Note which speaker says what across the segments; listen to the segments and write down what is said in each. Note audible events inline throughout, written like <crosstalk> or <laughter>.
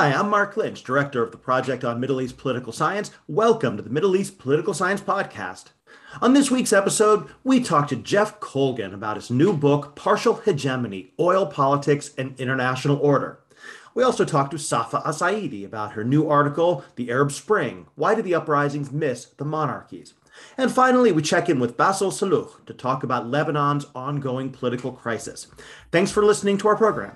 Speaker 1: Hi, I'm Marc Lynch, Director of the Project on Middle East Political Science. Welcome to the Middle East Political Science Podcast. On this week's episode, we talk to Jeff Colgan about his new book, Partial Hegemony Oil Politics and International Order. We also talk to Safa Al-Saidi about her new article, The Arab Spring Why Did the Uprisings Miss the Monarchies? And finally, we check in with Bassel Salloukh to talk about Lebanon's ongoing political crisis. Thanks for listening to our program.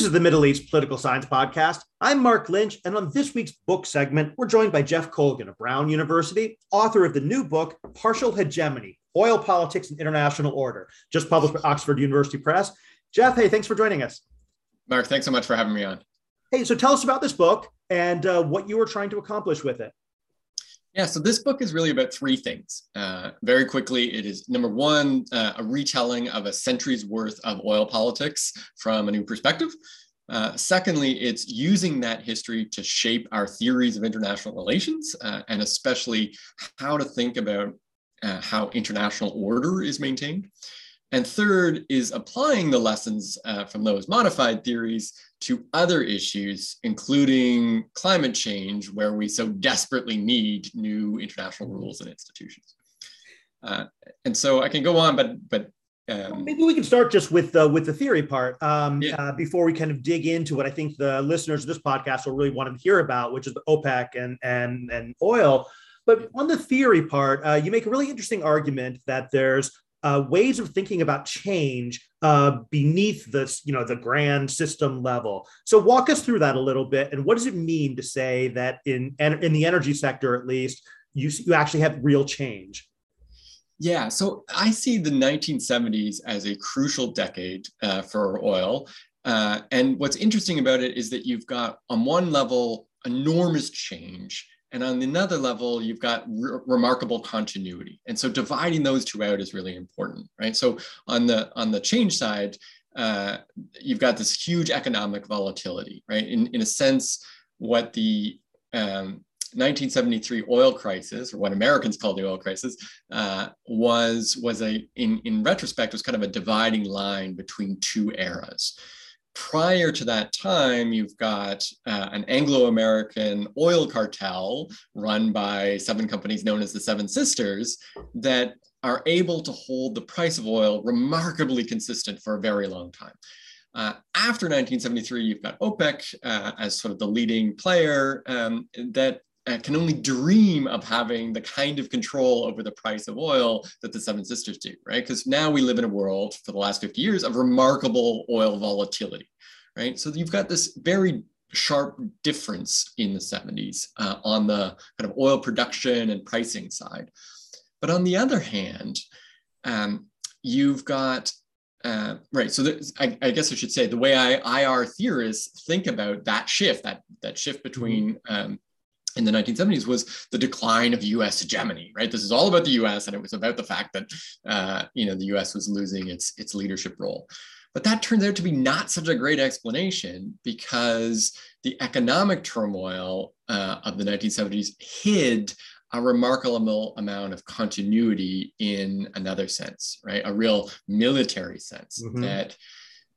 Speaker 1: This is the Middle East Political Science Podcast. I'm Marc Lynch, and on this week's book segment, we're joined by Jeff Colgan of Brown University, author of the new book, Partial Hegemony Oil Politics and International Order, just published by Oxford University Press. Jeff, hey, thanks for joining us.
Speaker 2: Marc, thanks so much for having me on.
Speaker 1: Hey, so tell us about this book and uh, what you were trying to accomplish with it.
Speaker 2: Yeah, so this book is really about three things. Uh, very quickly, it is number one, uh, a retelling of a century's worth of oil politics from a new perspective. Uh, secondly, it's using that history to shape our theories of international relations, uh, and especially how to think about uh, how international order is maintained. And third is applying the lessons uh, from those modified theories to other issues, including climate change, where we so desperately need new international rules and institutions. Uh, and so I can go on, but but
Speaker 1: um, maybe we can start just with the with the theory part um, yeah. uh, before we kind of dig into what I think the listeners of this podcast will really want to hear about, which is the OPEC and and and oil. But on the theory part, uh, you make a really interesting argument that there's uh, ways of thinking about change uh, beneath this, you know, the grand system level. So walk us through that a little bit, and what does it mean to say that in in the energy sector, at least, you you actually have real change?
Speaker 2: Yeah, so I see the 1970s as a crucial decade uh, for oil. Uh, and what's interesting about it is that you've got, on one level, enormous change and on another level, you've got re- remarkable continuity. And so dividing those two out is really important, right? So on the on the change side, uh, you've got this huge economic volatility, right? In, in a sense, what the um, 1973 oil crisis, or what Americans call the oil crisis, uh, was was a in in retrospect was kind of a dividing line between two eras prior to that time, you've got uh, an Anglo American oil cartel run by seven companies known as the Seven Sisters that are able to hold the price of oil remarkably consistent for a very long time. Uh, after 1973, you've got OPEC uh, as sort of the leading player um, that can only dream of having the kind of control over the price of oil that the Seven Sisters do, right? Because now we live in a world for the last 50 years of remarkable oil volatility, right? So you've got this very sharp difference in the 70s uh, on the kind of oil production and pricing side. But on the other hand, um, you've got uh, right. So I, I, guess I should say the way I, IR theorists think about that shift, that that shift between mm-hmm. um, in the 1970s was the decline of U.S. hegemony. Right, this is all about the U.S. and it was about the fact that uh, you know the U.S. was losing its its leadership role. But that turns out to be not such a great explanation because the economic turmoil uh, of the 1970s hid a remarkable amount of continuity in another sense, right? A real military sense mm-hmm. that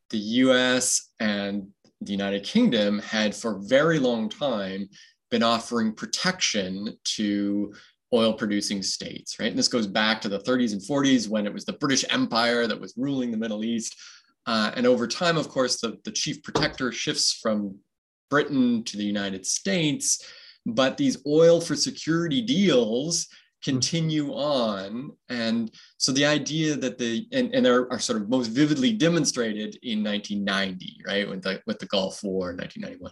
Speaker 2: the US and the United Kingdom had for a very long time been offering protection to oil producing states, right? And this goes back to the 30s and 40s when it was the British Empire that was ruling the Middle East. Uh, and over time, of course, the, the chief protector shifts from Britain to the United States. But these oil for security deals continue on. And so the idea that the, and, and are, are sort of most vividly demonstrated in 1990, right, with the, with the Gulf War in 1991.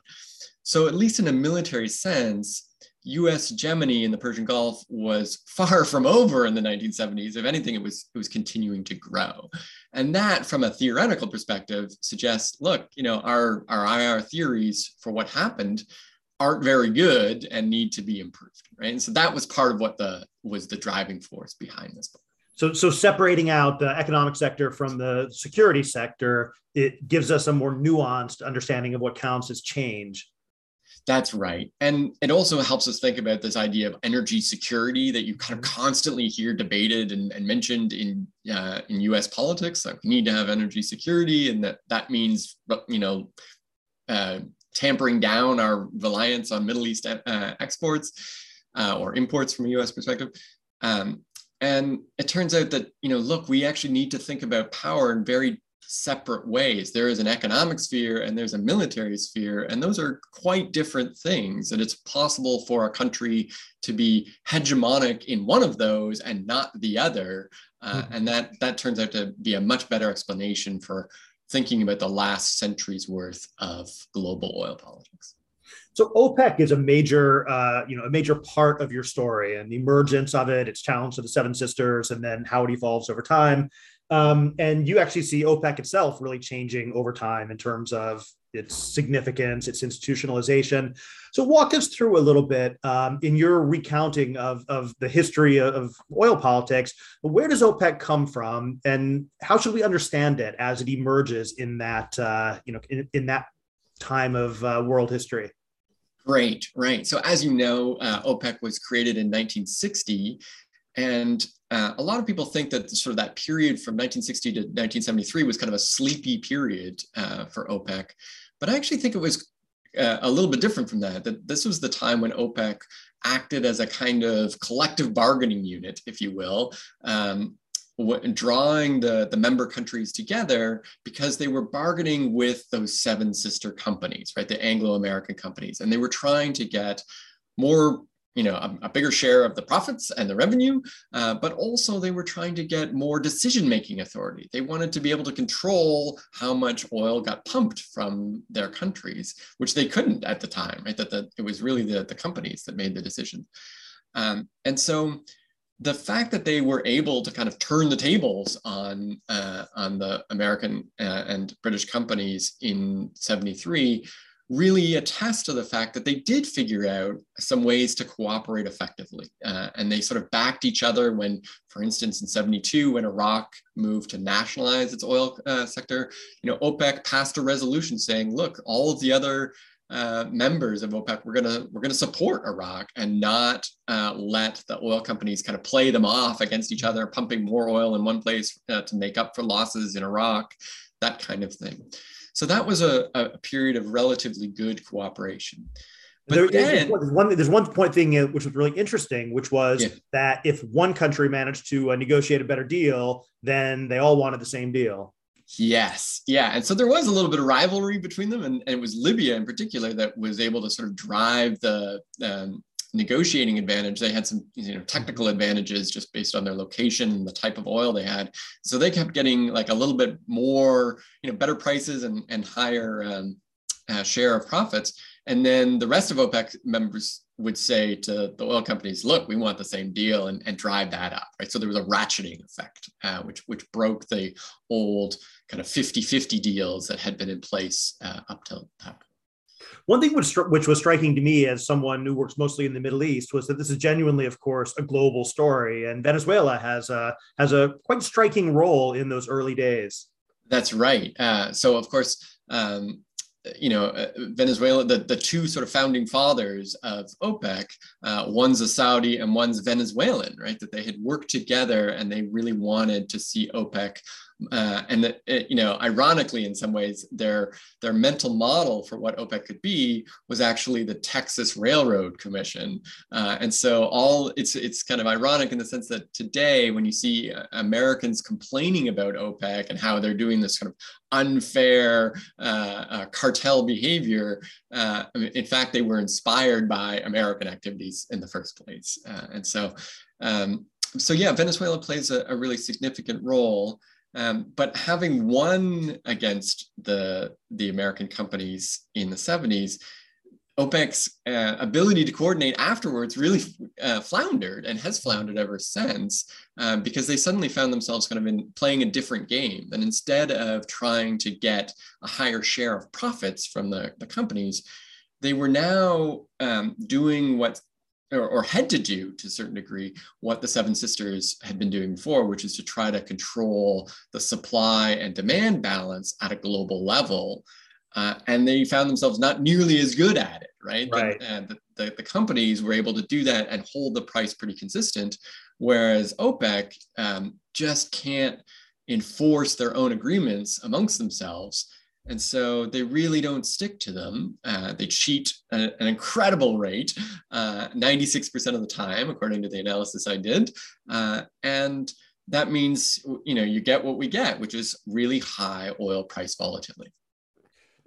Speaker 2: So, at least in a military sense, US hegemony in the Persian Gulf was <laughs> far from over in the 1970s. If anything, it was, it was continuing to grow. And that, from a theoretical perspective, suggests look, you know, our, our IR theories for what happened aren't very good and need to be improved. Right. And so that was part of what the was the driving force behind this book.
Speaker 1: So, so separating out the economic sector from the security sector, it gives us a more nuanced understanding of what counts as change
Speaker 2: That's right. And it also helps us think about this idea of energy security that you kind of mm-hmm. constantly hear debated and, and mentioned in, uh, in US politics, that we need to have energy security and that that means, you know, uh, tampering down our reliance on Middle East uh, exports uh, or imports from a US perspective. Um, and it turns out that, you know, look, we actually need to think about power in very separate ways. There is an economic sphere and there's a military sphere, and those are quite different things. And it's possible for a country to be hegemonic in one of those and not the other. Uh, mm-hmm. And that, that turns out to be a much better explanation for thinking about the last century's worth of global oil politics.
Speaker 1: So OPEC is a major, uh, you know, a major part of your story and the emergence of it, its challenge to the Seven Sisters, and then how it evolves over time. Um, and you actually see OPEC itself really changing over time in terms of its significance, its institutionalization. So, walk us through a little bit um, in your recounting of, of the history of oil politics. Where does OPEC come from, and how should we understand it as it emerges in that uh, you know in, in, that time of uh, world history?
Speaker 2: Great, right. So, as you know, uh, OPEC was created in 1960, and uh, a lot of people think that sort of that period from 1960 to 1973 was kind of a sleepy period uh, for OPEC. But I actually think it was uh, a little bit different from that, that this was the time when OPEC acted as a kind of collective bargaining unit, if you will, um, drawing the, the member countries together because they were bargaining with those seven sister companies, right? The Anglo-American companies. And they were trying to get more you know a, a, bigger share of the profits and the revenue uh, but also they were trying to get more decision making authority. They wanted to be able to control how much oil got pumped from their countries which they couldn't at the time right? That the, it was really the, the companies that made the decisions um, and so the fact that they were able to kind of turn the tables on uh, on the american uh, and british companies in 73 really attest to the fact that they did figure out some ways to cooperate effectively. Uh, and they sort of backed each other when, for instance, in 72, when Iraq moved to nationalize its oil uh, sector, you know, OPEC passed a resolution saying, look, all of the other uh, members of OPEC, we're gonna we're gonna support Iraq and not uh, let the oil companies kind of play them off against each other, pumping more oil in one place uh, to make up for losses in Iraq, that kind of thing. So that was a, a period of relatively good cooperation.
Speaker 1: But there, then, there's, one, there's one point thing uh, which was really interesting, which was yeah. that if one country managed to uh, negotiate a better deal, then they all wanted the same deal.
Speaker 2: Yes, yeah, and so there was a little bit of rivalry between them, and, and it was Libya in particular that was able to sort of drive the um, negotiating advantage. They had some you know technical advantages just based on their location and the type of oil they had. So they kept getting like a little bit more, you know, better prices and and higher um, uh, share of profits. And then the rest of OPEC members would say to the oil companies, look, we want the same deal and, and drive that up, right? So there was a ratcheting effect, uh, which, which broke the old kind of 50-50 deals that had been in place uh, up till that point.
Speaker 1: One thing which, which was striking to me as someone who works mostly in the Middle East was that this is genuinely, of course, a global story, and Venezuela has a has a quite striking role in those early days.
Speaker 2: That's right. Uh, so, of course, um, you know, uh, Venezuela, the, the two sort of founding fathers of OPEC, uh, one's a Saudi and one's Venezuelan, right? That they had worked together and they really wanted to see OPEC uh, and that it, you know, ironically, in some ways, their their mental model for what OPEC could be was actually the Texas Railroad Commission. Uh, and so, all it's it's kind of ironic in the sense that today, when you see uh, Americans complaining about OPEC and how they're doing this kind of unfair uh, uh, cartel behavior, uh, in fact, they were inspired by American activities in the first place. and so. Um, so yeah, Venezuela plays a, a really significant role. Um, but having won against the, the American companies in the 70s, OPEC's uh, ability to coordinate afterwards really uh, floundered and has floundered ever since um, because they suddenly found themselves kind of in playing a different game. And instead of trying to get a higher share of profits from the, the companies, they were now um, doing what or, or, had to do to a certain degree what the Seven Sisters had been doing before, which is to try to control the supply and demand balance at a global level. Uh, and they found themselves not nearly as good at it, right?
Speaker 1: right.
Speaker 2: The, the, the, the, companies were able to do that and hold the price pretty consistent, whereas OPEC um, just can't enforce their own agreements amongst themselves. And so they really don't stick to them. Uh, they cheat at an incredible rate, uh, 96% of the time, according to the analysis I did. Uh, and that means, you know, you get what we get, which is really high oil price volatility.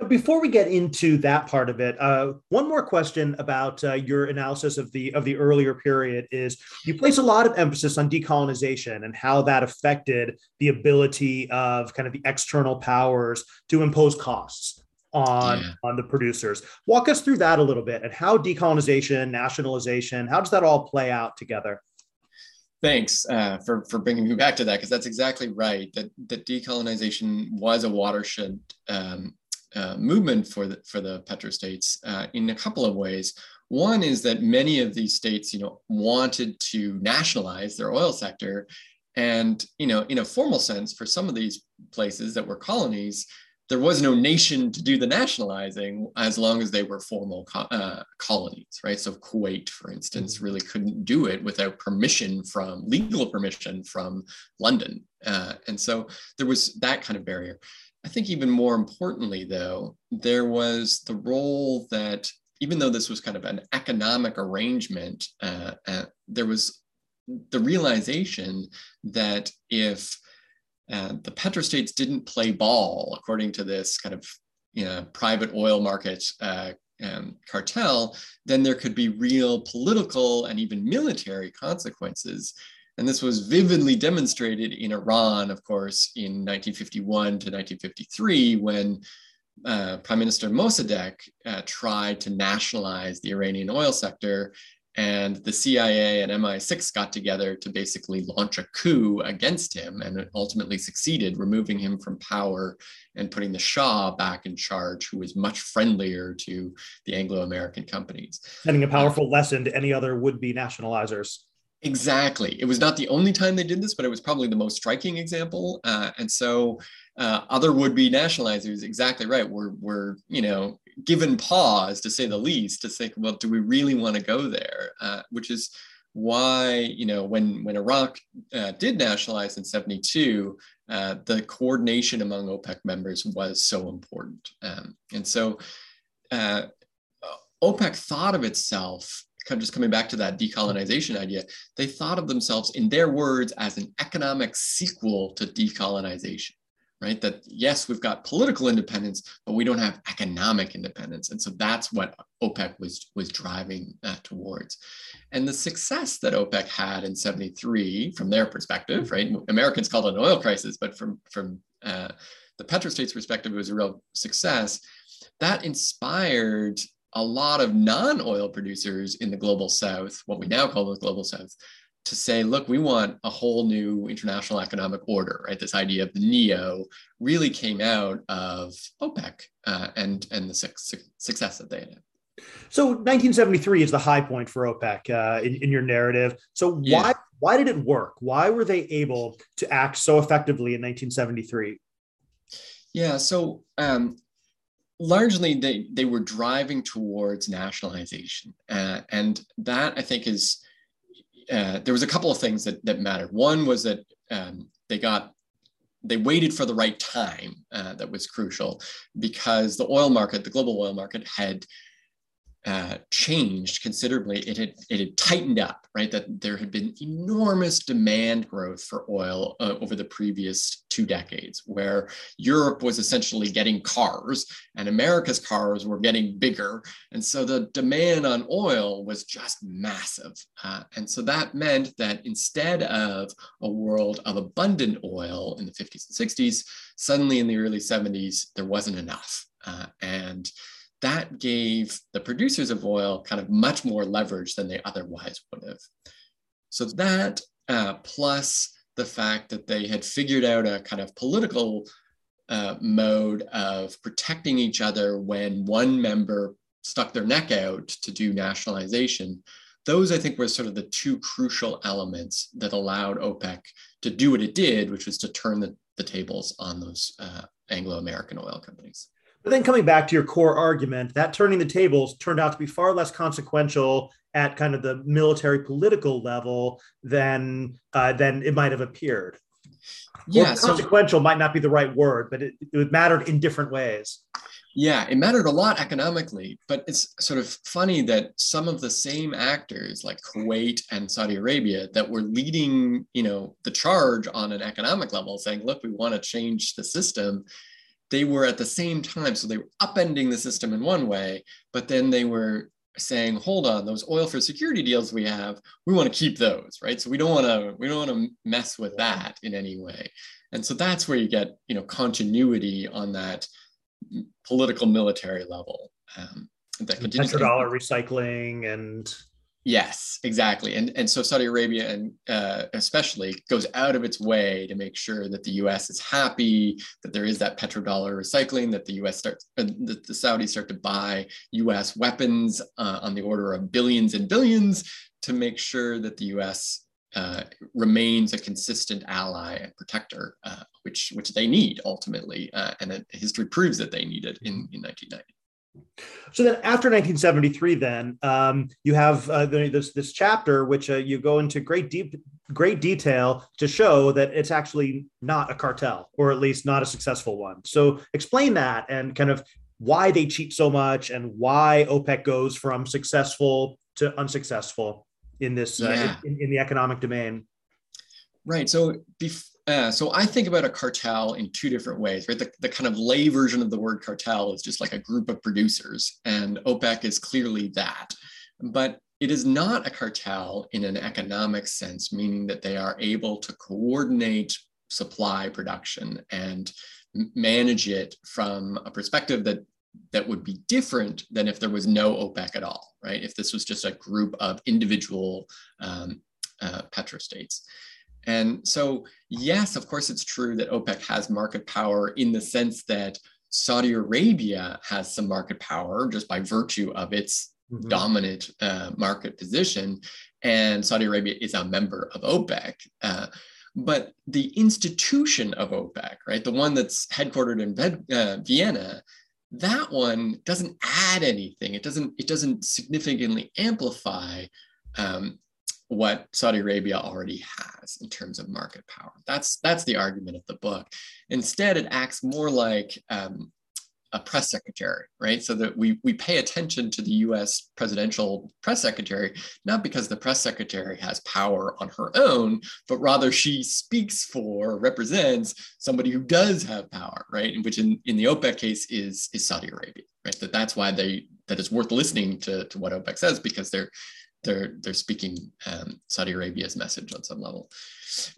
Speaker 1: Before we get into that part of it, uh, one more question about uh, your analysis of the of the earlier period is you place a lot of emphasis on decolonization and how that affected the ability of kind of the external powers to impose costs on yeah. on the producers. Walk us through that a little bit and how decolonization, nationalization, how does that all play out together?
Speaker 2: Thanks uh, for, for bringing me back to that because that's exactly right. That that decolonization was a watershed um, uh, movement for the, for the petrostates uh, in a couple of ways. One is that many of these states, you know, wanted to nationalize their oil sector, and you know, in a formal sense, for some of these places that were colonies, there was no nation to do the nationalizing as long as they were formal co- uh, colonies, right? So Kuwait, for instance, really couldn't do it without permission from legal permission from London, uh, and so there was that kind of barrier. I think even more importantly, though, there was the role that even though this was kind of an economic arrangement, uh, uh, there was the realization that if uh, the petrostates didn't play ball according to this kind of you know, private oil market uh, um, cartel, then there could be real political and even military consequences and this was vividly demonstrated in Iran, of course, in 1951 to 1953, when uh, Prime Minister Mossadegh uh, tried to nationalize the Iranian oil sector. And the CIA and MI6 got together to basically launch a coup against him and ultimately succeeded, removing him from power and putting the Shah back in charge, who was much friendlier to the Anglo American companies.
Speaker 1: Sending a powerful uh, lesson to any other would be nationalizers.
Speaker 2: Exactly. It was not the only time they did this, but it was probably the most striking example. Uh, and so uh, other would-be nationalizers, exactly right, were, were, you know, given pause to say the least to think, well, do we really want to go there? Uh, which is why, you know, when, when Iraq uh, did nationalize in 72, uh, the coordination among OPEC members was so important. Um, and so uh, OPEC thought of itself kind of just coming back to that decolonization idea, they thought of themselves, in their words, as an economic sequel to decolonization, right? That yes, we've got political independence, but we don't have economic independence. And so that's what OPEC was, was driving uh, towards. And the success that OPEC had in 73, from their perspective, right? Americans called it an oil crisis, but from, from uh, the petrostates perspective, it was a real success. That inspired a lot of non-oil producers in the global south, what we now call the global south, to say, look, we want a whole new international economic order, right? This idea of the NEO really came out of OPEC uh, and, and the su- success that they had.
Speaker 1: So 1973 is the high point for OPEC uh, in, in your narrative. So yeah. why why did it work? Why were they able to act so effectively in 1973?
Speaker 2: Yeah, so um, largely they, they were driving towards nationalization. Uh, and that I think is, uh, there was a couple of things that, that mattered. One was that um, they got, they waited for the right time uh, that was crucial because the oil market, the global oil market had uh, changed considerably. It had it had tightened up, right? That there had been enormous demand growth for oil uh, over the previous two decades, where Europe was essentially getting cars and America's cars were getting bigger, and so the demand on oil was just massive. Uh, and so that meant that instead of a world of abundant oil in the 50s and 60s, suddenly in the early 70s there wasn't enough, uh, and that gave the producers of oil kind of much more leverage than they otherwise would have. So that uh, plus the fact that they had figured out a kind of political uh, mode of protecting each other when one member stuck their neck out to do nationalization. Those, I think, were sort of the two crucial elements that allowed OPEC to do what it did, which was to turn the, the tables on those uh, Anglo American oil companies.
Speaker 1: But then coming back to your core argument, that turning the tables turned out to be far less consequential at kind of the military political level than uh, than it might have appeared. Yeah, well, consequential so, might not be the right word, but it, it mattered in different ways.
Speaker 2: Yeah, it mattered a lot economically, but it's sort of funny that some of the same actors like Kuwait and Saudi Arabia that were leading, you know, the charge on an economic level saying, look, we want to change the system. They were at the same time, so they were upending the system in one way, but then they were saying, hold on, those oil for security deals we have, we want to keep those, right? So we don't want to we don't want to mess with that in any way. And so that's where you get, you know, continuity on that political military level. Um,
Speaker 1: that continues. Petrodollar recycling and
Speaker 2: Yes, exactly. And, and so Saudi Arabia and uh, especially goes out of its way to make sure that the US is happy, that there is that petrodollar recycling, that the US starts, uh, that the Saudis start to buy US weapons uh, on the order of billions and billions to make sure that the US uh, remains a consistent ally and protector, uh, which, which they need ultimately. Uh, and history proves that they need it in, in 1990.
Speaker 1: So then, after 1973, then um, you have uh, this this chapter which uh, you go into great deep great detail to show that it's actually not a cartel, or at least not a successful one. So explain that and kind of why they cheat so much and why OPEC goes from successful to unsuccessful in this uh, in, in, the economic domain.
Speaker 2: Right. So bef- uh, so I think about a cartel in two different ways, right? The, the kind of lay version of the word cartel is just like a group of producers, and OPEC is clearly that. But it is not a cartel in an economic sense, meaning that they are able to coordinate supply production and manage it from a perspective that that would be different than if there was no OPEC at all, right? If this was just a group of individual um, uh, petrostates. And so, yes, of course, it's true that OPEC has market power in the sense that Saudi Arabia has some market power just by virtue of its mm-hmm. dominant uh, market position. And Saudi Arabia is a member of OPEC. Uh, but the institution of OPEC, right, the one that's headquartered in uh, Vienna, that one doesn't add anything. It doesn't. It doesn't significantly amplify um, what Saudi Arabia already has in terms of market power. That's that's the argument of the book. Instead, it acts more like um, a press secretary, right? So that we we pay attention to the U.S. presidential press secretary not because the press secretary has power on her own, but rather she speaks for, represents somebody who does have power, right? Which in in the OPEC case is is Saudi Arabia, right? That that's why they that it's worth listening to to what OPEC says because they're they're they're speaking um, Saudi Arabia's message on some level.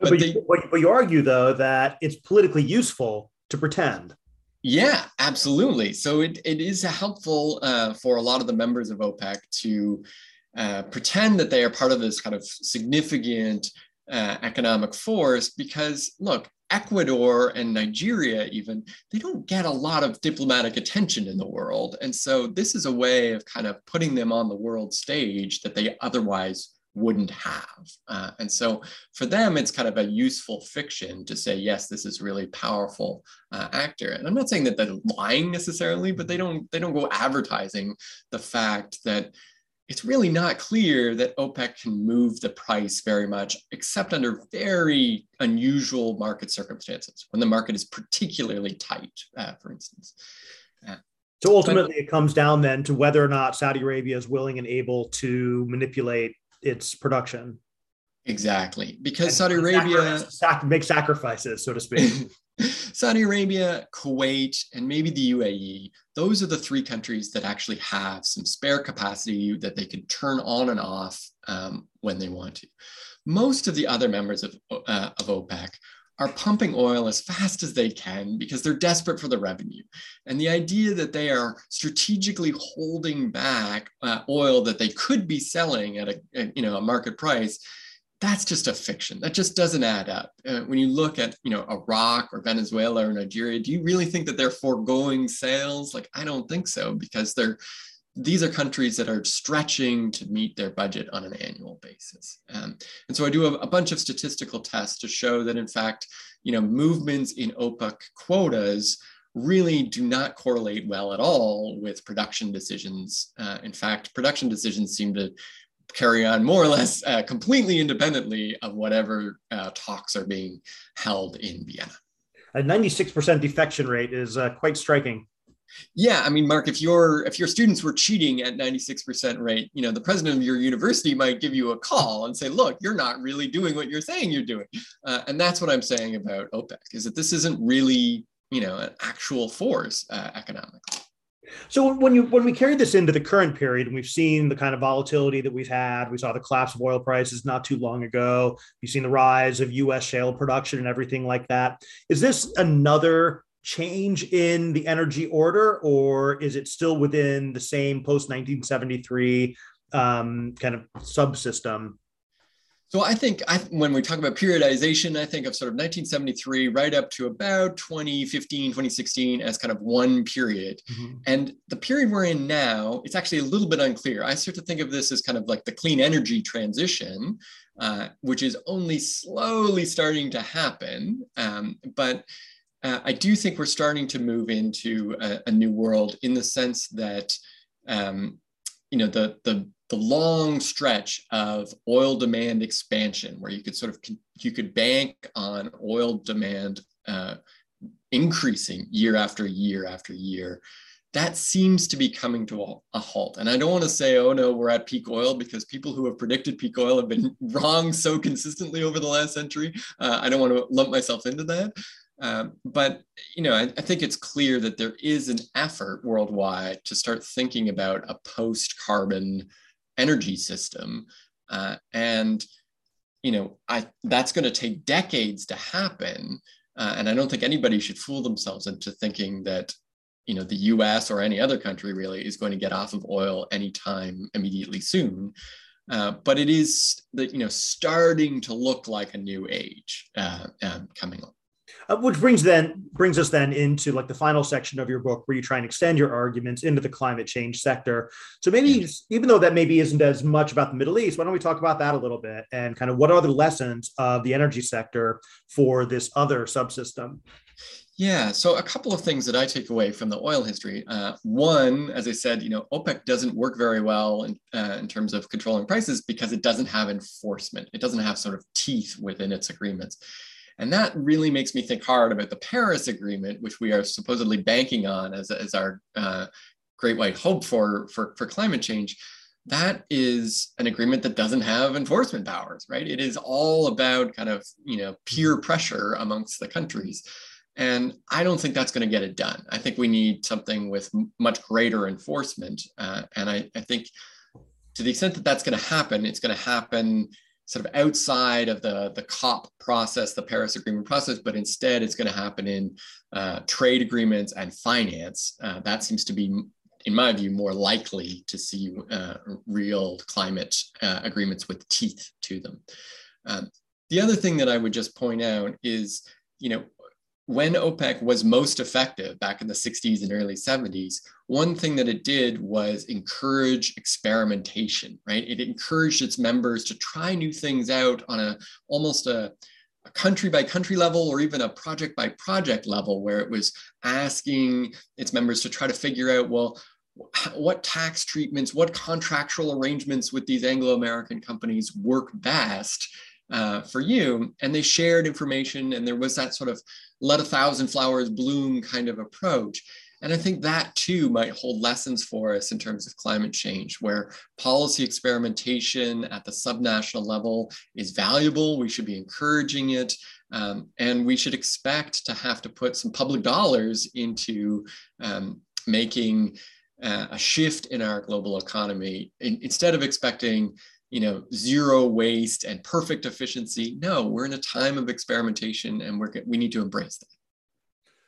Speaker 1: But, but, they, you, but you argue though that it's politically useful to pretend.
Speaker 2: Yeah, absolutely. So it, it is helpful uh, for a lot of the members of OPEC to uh, pretend that they are part of this kind of significant uh, economic force because look, Ecuador and Nigeria, even, they don't get a lot of diplomatic attention in the world. And so this is a way of kind of putting them on the world stage that they otherwise wouldn't have. Uh, and so for them, it's kind of a useful fiction to say, yes, this is really powerful uh, actor. And I'm not saying that they're lying necessarily, but they don't they don't go advertising the fact that it's really not clear that OPEC can move the price very much, except under very unusual market circumstances, when the market is particularly tight, uh, for instance.
Speaker 1: Uh, so ultimately, but, it comes down then to whether or not Saudi Arabia is willing and able to manipulate its production.
Speaker 2: Exactly, because and Saudi Arabia
Speaker 1: sac- make sacrifices, so to speak. <laughs>
Speaker 2: Saudi Arabia, Kuwait, and maybe the UAE, those are the three countries that actually have some spare capacity that they can turn on and off um, when they want to. Most of the other members of, uh, of OPEC are pumping oil as fast as they can because they're desperate for the revenue. And the idea that they are strategically holding back uh, oil that they could be selling at a, a, you know a market price that's just a fiction. That just doesn't add up. Uh, when you look at, you know, Iraq or Venezuela or Nigeria, do you really think that they're foregoing sales? Like, I don't think so, because they're these are countries that are stretching to meet their budget on an annual basis. Um, and so I do a, a bunch of statistical tests to show that, in fact, you know, movements in OPEC quotas really do not correlate well at all with production decisions. Uh, in fact, production decisions seem to carry on more or less uh, completely independently of whatever uh, talks are being held in Vienna.
Speaker 1: A 96% defection rate is uh, quite striking.
Speaker 2: Yeah, I mean, Marc, if your if your students were cheating at 96% rate, you know, the president of your university might give you a call and say, "Look, you're not really doing what you're saying you're doing," uh, and that's what I'm saying about OPEC is that this isn't really, you know, an actual force uh, economically.
Speaker 1: So when you when we carry this into the current period, and we've seen the kind of volatility that we've had, we saw the collapse of oil prices not too long ago. We've seen the rise of U.S. shale production and everything like that. Is this another change in the energy order, or is it still within the same post 1973 um, kind of subsystem?
Speaker 2: So I think I, when we talk about periodization, I think of sort of 1973 right up to about 2015, 2016 as kind of one period. Mm-hmm. And the period we're in now, it's actually a little bit unclear. I start to think of this as kind of like the clean energy transition, uh, which is only slowly starting to happen. Um, but uh, I do think we're starting to move into a, a new world in the sense that um, you know the the the long stretch of oil demand expansion, where you could sort of you could bank on oil demand uh, increasing year after year after year. That seems to be coming to a, halt. And I don't want to say, oh no, we're at peak oil because people who have predicted peak oil have been <laughs> wrong so consistently over the last century. Uh, I don't want to lump myself into that. Um, but you know, I, I, think it's clear that there is an effort worldwide to start thinking about a post-carbon energy system, uh, and you know, I that's going to take decades to happen. Uh, and I don't think anybody should fool themselves into thinking that you know the U.S. or any other country really is going to get off of oil anytime immediately soon. Uh, but it is that you know starting to look like a new age uh, um, coming on.
Speaker 1: Uh, which brings then brings us then into like the final section of your book where you try and extend your arguments into the climate change sector. So maybe even though that maybe isn't as much about the Middle East, why don't we talk about that a little bit and kind of what are the lessons of the energy sector for this other subsystem?
Speaker 2: Yeah, so a couple of things that I take away from the oil history. Uh, one, as I said, you know, OPEC doesn't work very well in, uh, in terms of controlling prices because it doesn't have enforcement. It doesn't have sort of teeth within its agreements. And that really makes me think hard about the Paris Agreement, which we are supposedly banking on as, as our uh, great white hope for, for, for climate change. That is an agreement that doesn't have enforcement powers, right? It is all about kind of, you know, peer pressure amongst the countries. And I don't think that's going to get it done. I think we need something with much greater enforcement. Uh, and I, I think to the extent that that's going to happen, it's going to happen sort of outside of the, the COP process, the Paris Agreement process, but instead it's going to happen in uh, trade agreements and finance. Uh, that seems to be, in my view, more likely to see uh, real climate uh, agreements with teeth to them. Um, the other thing that I would just point out is, you know, when OPEC was most effective back in the 60s and early 70s, one thing that it did was encourage experimentation, right? It encouraged its members to try new things out on a almost a, a country by country level or even a project by project level where it was asking its members to try to figure out, well, what tax treatments, what contractual arrangements with these Anglo-American companies work best uh, for you. And they shared information, and there was that sort of let a thousand flowers bloom kind of approach. And I think that too might hold lessons for us in terms of climate change, where policy experimentation at the subnational level is valuable. We should be encouraging it. Um, and we should expect to have to put some public dollars into um, making uh, a shift in our global economy in, instead of expecting you know zero waste and perfect efficiency no we're in a time of experimentation and we're we need to embrace that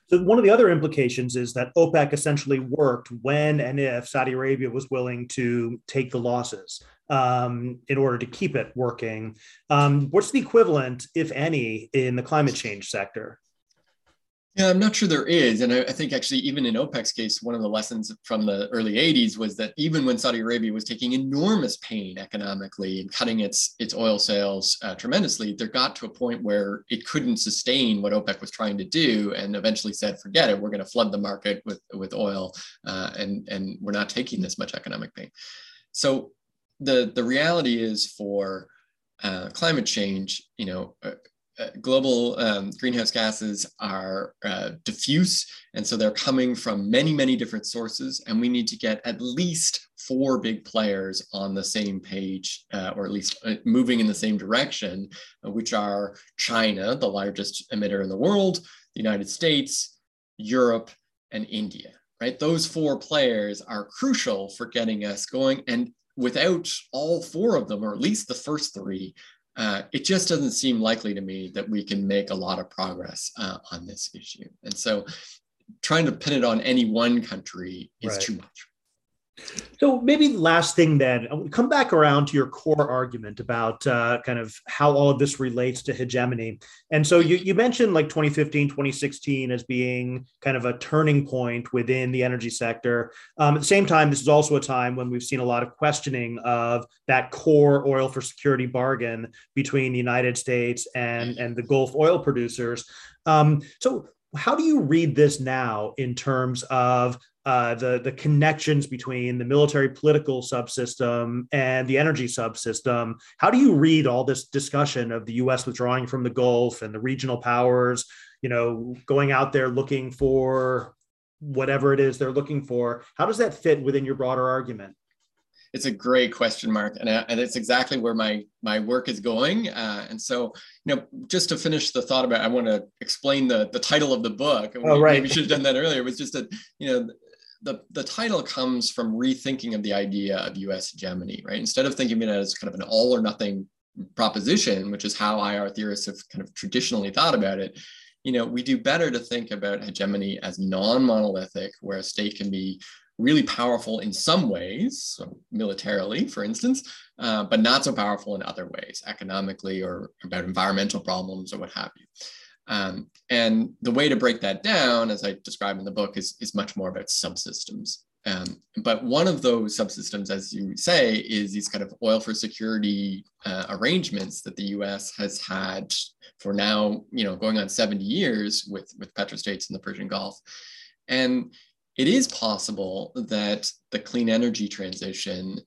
Speaker 1: so one of the other implications is that OPEC essentially worked when and if Saudi Arabia was willing to take the losses um, in order to keep it working. Um, what's the equivalent, if any, in the climate change sector?
Speaker 2: Yeah, I'm not sure there is. And I, I, think actually, even in OPEC's case, one of the lessons from the early 80s was that even when Saudi Arabia was taking enormous pain economically and cutting its, its oil sales uh, tremendously, there got to a point where it couldn't sustain what OPEC was trying to do and eventually said, forget it, we're going to flood the market with, with oil uh, and, and we're not taking this much economic pain. So the, the reality is for uh, climate change, you know, uh, global um, greenhouse gases are uh, diffuse, and so they're coming from many, many different sources, and we need to get at least four big players on the same page, uh, or at least uh, moving in the same direction, uh, which are China, the largest emitter in the world, the United States, Europe, and India. Right, those four players are crucial for getting us going, and without all four of them, or at least the first three, uh, it just doesn't seem likely to me that we can make a lot of progress uh, on this issue. And so trying to pin it on any one country is right. too much.
Speaker 1: So maybe last thing then, come back around to your core argument about uh, kind of how all of this relates to hegemony. And so you, you mentioned like 2015, 2016 as being kind of a turning point within the energy sector. Um, at the same time, this is also a time when we've seen a lot of questioning of that core oil for security bargain between the United States and, and the Gulf oil producers. Um, so how do you read this now in terms of uh, the the connections between the military political subsystem and the energy subsystem. How do you read all this discussion of the U.S. withdrawing from the Gulf and the regional powers, you know, going out there looking for whatever it is they're looking for? How does that fit within your broader argument?
Speaker 2: It's a great question, Marc, and, uh, and it's exactly where my my work is going. Uh, and so, you know, just to finish the thought about, I want to explain the the title of the book.
Speaker 1: Oh, we, right.
Speaker 2: We should have done that earlier. It was just a, you know, the, the title comes from rethinking of the idea of US hegemony, right? Instead of thinking of it as kind of an all or nothing proposition, which is how IR theorists have kind of traditionally thought about it, you know, we do better to think about hegemony as non-monolithic, where a state can be really powerful in some ways, so militarily, for instance, uh, but not so powerful in other ways, economically or about environmental problems or what have you. Um, and the way to break that down, as I describe in the book, is, is much more about subsystems. Um, but one of those subsystems, as you say, is these kind of oil for security uh, arrangements that the U.S. has had for now, you know, going on 70 years with with petrostates in the Persian Gulf, and it is possible that the clean energy transition,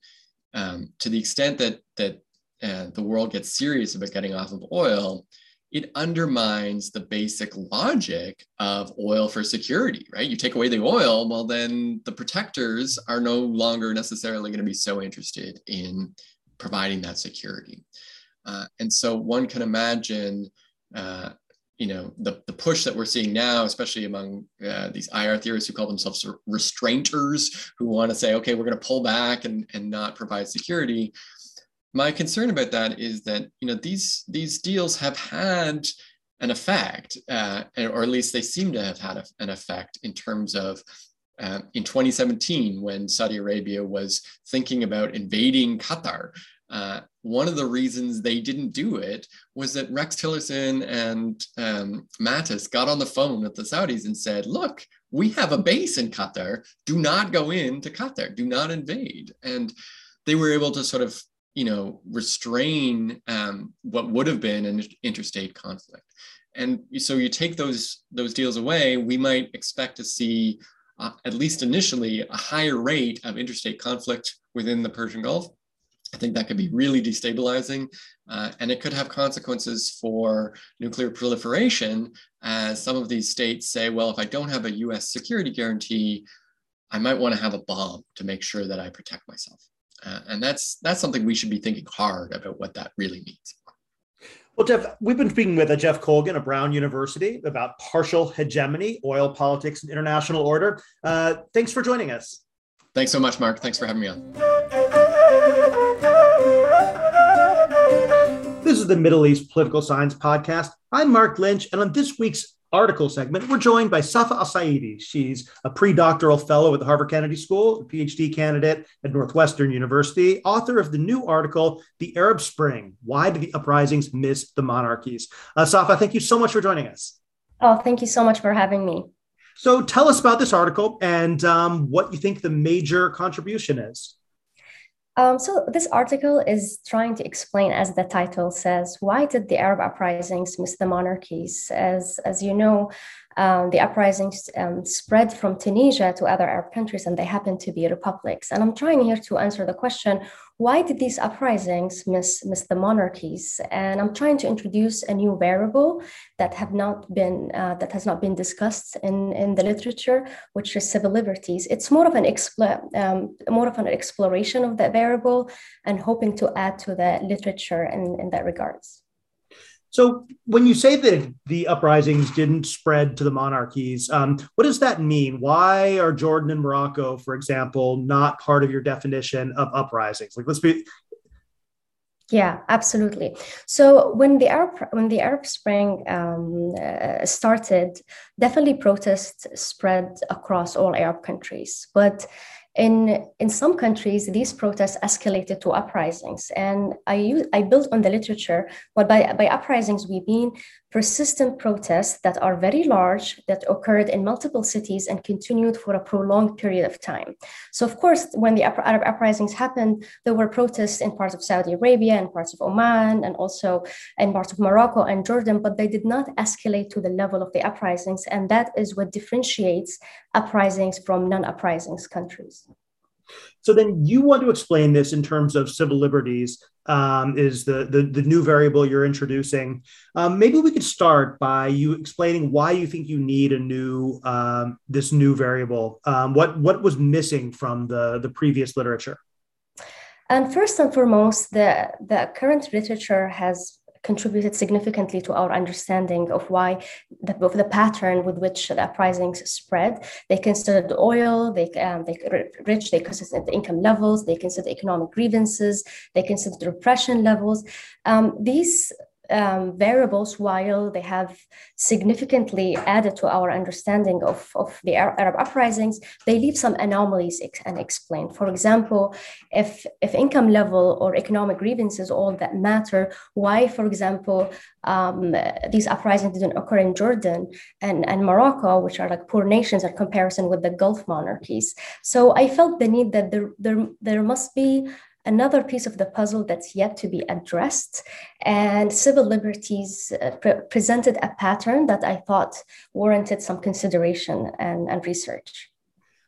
Speaker 2: um, to the extent that that uh, the world gets serious about getting off of oil, it undermines the basic logic of oil for security, right? You take away the oil, well, then the protectors are no longer necessarily going to be so interested in providing that security. Uh, and so one can imagine, uh, you know, the, the push that we're seeing now, especially among uh, these IR theorists who call themselves restrainters, who want to say, okay, we're going to pull back and, and not provide security my concern about that is that you know these these deals have had an effect, uh, or at least they seem to have had a, an effect in terms of uh, in 2017 when Saudi Arabia was thinking about invading Qatar. Uh, one of the reasons they didn't do it was that Rex Tillerson and um, Mattis got on the phone with the Saudis and said, "Look, we have a base in Qatar. Do not go into Qatar. Do not invade." And they were able to sort of you know, restrain um, what would have been an interstate conflict. And so you take those those deals away, we might expect to see, uh, at least initially, a higher rate of interstate conflict within the Persian Gulf. I think that could be really destabilizing, uh, and it could have consequences for nuclear proliferation. As some of these states say, well, if I don't have a U.S. security guarantee, I might want to have a bomb to make sure that I protect myself. Uh, and that's that's something we should be thinking hard about what that really means.
Speaker 1: Well, Jeff, we've been speaking with Jeff Colgan of Brown University about partial hegemony, oil politics, and international order. Uh, thanks for joining us.
Speaker 2: Thanks so much, Marc. Thanks for having me on.
Speaker 1: This is the Middle East Political Science Podcast. I'm Marc Lynch, and on this week's article segment, we're joined by Safa Al-Saidi. She's a pre-doctoral fellow at the Harvard Kennedy School, a PhD candidate at Northwestern University, author of the new article, The Arab Spring, Why Did the Uprisings Miss the Monarchies? Uh, Safa, thank you so much for joining us.
Speaker 3: Oh, thank you so much for having me.
Speaker 1: So tell us about this article and um, what you think the major contribution is.
Speaker 3: Um, so this article is trying to explain, as the title says, why did the Arab uprisings miss the monarchies? As as you know, um, the uprisings um, spread from Tunisia to other Arab countries, and they happen to be republics. And I'm trying here to answer the question why did these uprisings miss, miss the monarchies? And I'm trying to introduce a new variable that have not been uh, that has not been discussed in, in the literature, which is civil liberties. It's more of an expl- um, more of an exploration of that variable and hoping to add to the literature in, in that regards.
Speaker 1: So, when you say that the uprisings didn't spread to the monarchies, um, what does that mean? Why are Jordan and Morocco, for example, not part of your definition of uprisings? Like, let's be.
Speaker 3: Yeah, absolutely. So when the Arab when the Arab Spring um, uh, started, definitely protests spread across all Arab countries, but in, in some countries, these protests escalated to uprisings. And I, use, I built on the literature, but by, by uprisings, we mean persistent protests that are very large, that occurred in multiple cities and continued for a prolonged period of time. So, of course, when the Arab uprisings happened, there were protests in parts of Saudi Arabia and parts of Oman and also in parts of Morocco and Jordan, but they did not escalate to the level of the uprisings. And that is what differentiates uprisings from non uprisings countries.
Speaker 1: So then you want to explain this in terms of civil liberties um, is the, the, the new variable you're introducing. Um, maybe we could start by you explaining why you think you need a new um, this new variable. Um, what what was missing from the the previous literature?
Speaker 3: And first and foremost, the the current literature has contributed significantly to our understanding of why the, of the pattern with which the uprisings spread. They considered oil, they, um, they rich, they considered the income levels, they considered economic grievances, they considered repression levels. Um, these um, variables, while they have significantly added to our understanding of, of the Arab uprisings, they leave some anomalies unexplained. For example, if, if income level or economic grievances all that matter, why, for example, um, these uprisings didn't occur in Jordan and, and Morocco, which are like poor nations in comparison with the Gulf monarchies. So I felt the need that there, there, there must be another piece of the puzzle that's yet to be addressed. And civil liberties uh, pre- presented a pattern that I thought warranted some consideration and, and research.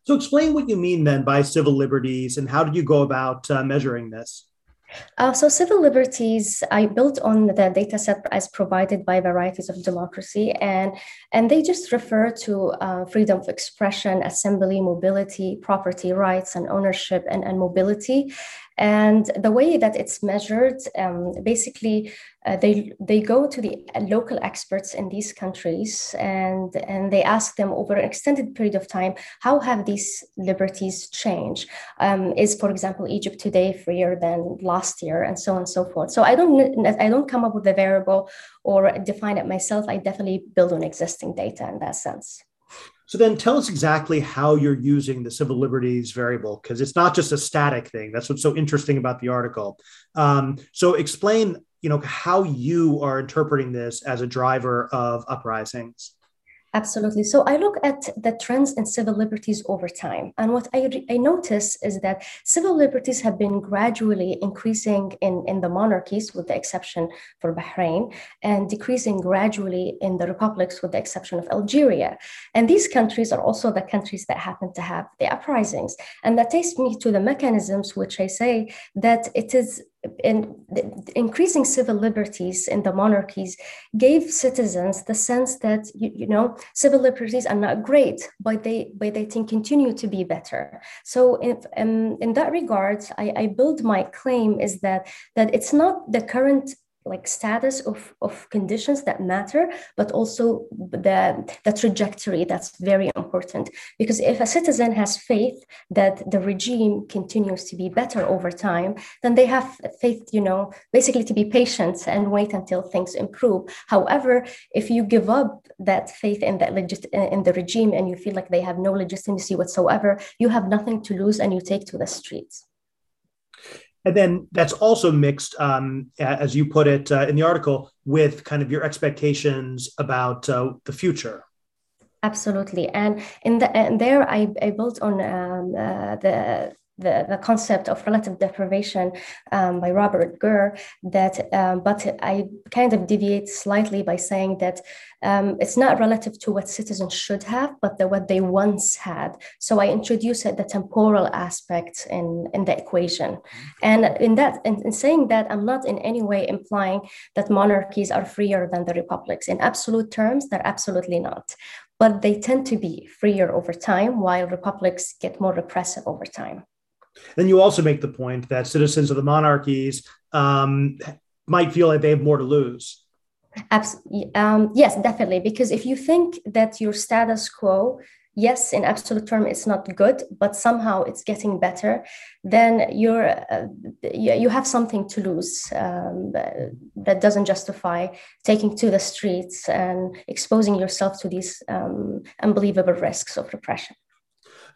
Speaker 1: So, explain what you mean then by civil liberties and how did you go about uh, measuring this?
Speaker 3: Uh, so civil liberties, I built on the data set as provided by varieties of democracy, and, and they just refer to uh, freedom of expression, assembly, mobility, property rights, and ownership and, and mobility. And the way that it's measured, um, basically, uh, they they go to the local experts in these countries and and they ask them over an extended period of time how have these liberties changed um, is for example egypt today freer than last year and so on and so forth so i don't i don't come up with a variable or define it myself i definitely build on existing data in that sense
Speaker 1: so then tell us exactly how you're using the civil liberties variable, because it's not just a static thing. That's what's so interesting about the article. Um, so explain, you know, how you are interpreting this as a driver of uprisings.
Speaker 3: Absolutely. So I look at the trends in civil liberties over time. And what I, I notice is that civil liberties have been gradually increasing in, in the monarchies, with the exception for Bahrain, and decreasing gradually in the republics, with the exception of Algeria. And these countries are also the countries that happen to have the uprisings. And that takes me to the mechanisms which I say that it is in increasing civil liberties in the monarchies gave citizens the sense that you, you, know civil liberties are not great but they but they can continue to be better. So if, um, in that regard I, I build my claim is that that it's not the current like status of, of conditions that matter, but also the, the trajectory that's very important. Because if a citizen has faith that the regime continues to be better over time, then they have faith, you know, basically to be patient and wait until things improve. However, if you give up that faith in that legit in the regime and you feel like they have no legitimacy whatsoever, you have nothing to lose and you take to the streets.
Speaker 1: And then that's also mixed, um, as you put it uh, in the article, with kind of your expectations about uh, the future.
Speaker 3: Absolutely, and in the and there I, I built on um, uh, the the, the concept of relative deprivation um, by Robert Gurr that um, but I kind of deviate slightly by saying that um, it's not relative to what citizens should have but the, what they once had. So I introduce the temporal aspect in, in the equation. And in that in, in saying that I'm not in any way implying that monarchies are freer than the republics. In absolute terms they're absolutely not. But they tend to be freer over time while republics get more repressive over time
Speaker 1: then you also make the point that citizens of the monarchies um, might feel like they have more to lose.
Speaker 3: Um, yes, definitely. Because if you think that your status quo, yes, in absolute term, it's not good, but somehow it's getting better, then you're uh, you have something to lose um, that doesn't justify taking to the streets and exposing yourself to these um, unbelievable risks of repression.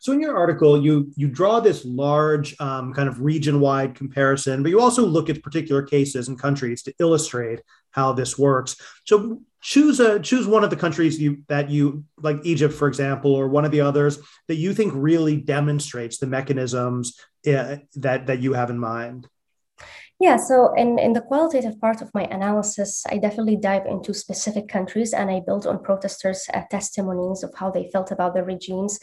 Speaker 1: So in your article, you you draw this large um, kind of region-wide comparison, but you also look at particular cases and countries to illustrate how this works. So choose a choose one of the countries you that you like Egypt, for example, or one of the others that you think really demonstrates the mechanisms uh, that that you have in mind.
Speaker 3: Yeah, so in, in the qualitative part of my analysis, I definitely dive into specific countries and I build on protesters' uh, testimonies of how they felt about the regimes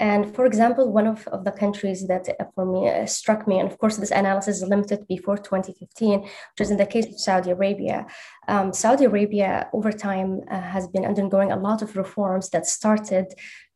Speaker 3: and for example, one of, of the countries that uh, for me uh, struck me, and of course, this analysis is limited before 2015, which is in the case of Saudi Arabia. Um, Saudi Arabia, over time, uh, has been undergoing a lot of reforms that started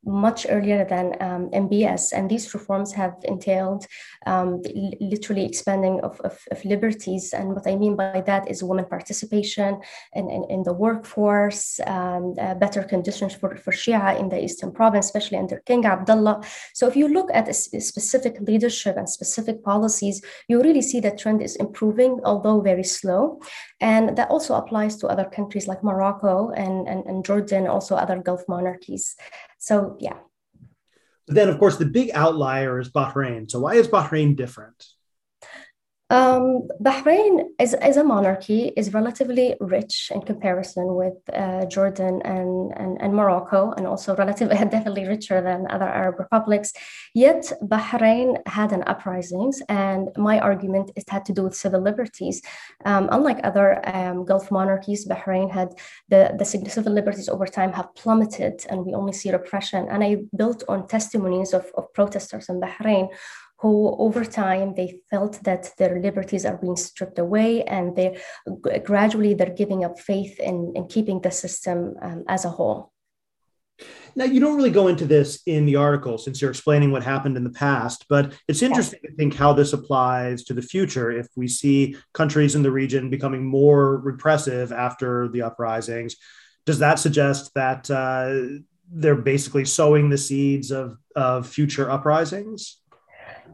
Speaker 3: much earlier than um, MBS. And these reforms have entailed um, literally expanding of, of, of, liberties. And what I mean by that is women participation in, in, in the workforce, um, uh, better conditions for, for Shia in the Eastern province, especially under King Abdullah. So if you look at specific leadership and specific policies, you really see that trend is improving, although very slow. And that also applies to other countries like Morocco and, and, and Jordan, also other Gulf monarchies. So, yeah.
Speaker 1: But then, of course, the big outlier is Bahrain. So, why is Bahrain different?
Speaker 3: Um, Bahrain as, as a monarchy is relatively rich in comparison with uh, Jordan and, and, and Morocco, and also <laughs> relatively definitely richer than other Arab republics. Yet Bahrain had an uprisings, and my argument it had to do with civil liberties. Um, unlike other um, Gulf monarchies, Bahrain had the, the civil liberties over time have plummeted, and we only see repression. And I built on testimonies of, of protesters in Bahrain who over time they felt that their liberties are being stripped away and they gradually they're giving up faith in, in keeping the system um, as a whole.
Speaker 1: Now you don't really go into this in the article since you're explaining what happened in the past but it's interesting to think how this applies to the future. If we see countries in the region becoming more repressive after the uprisings does that suggest that uh, they're basically sowing the seeds of, of future uprisings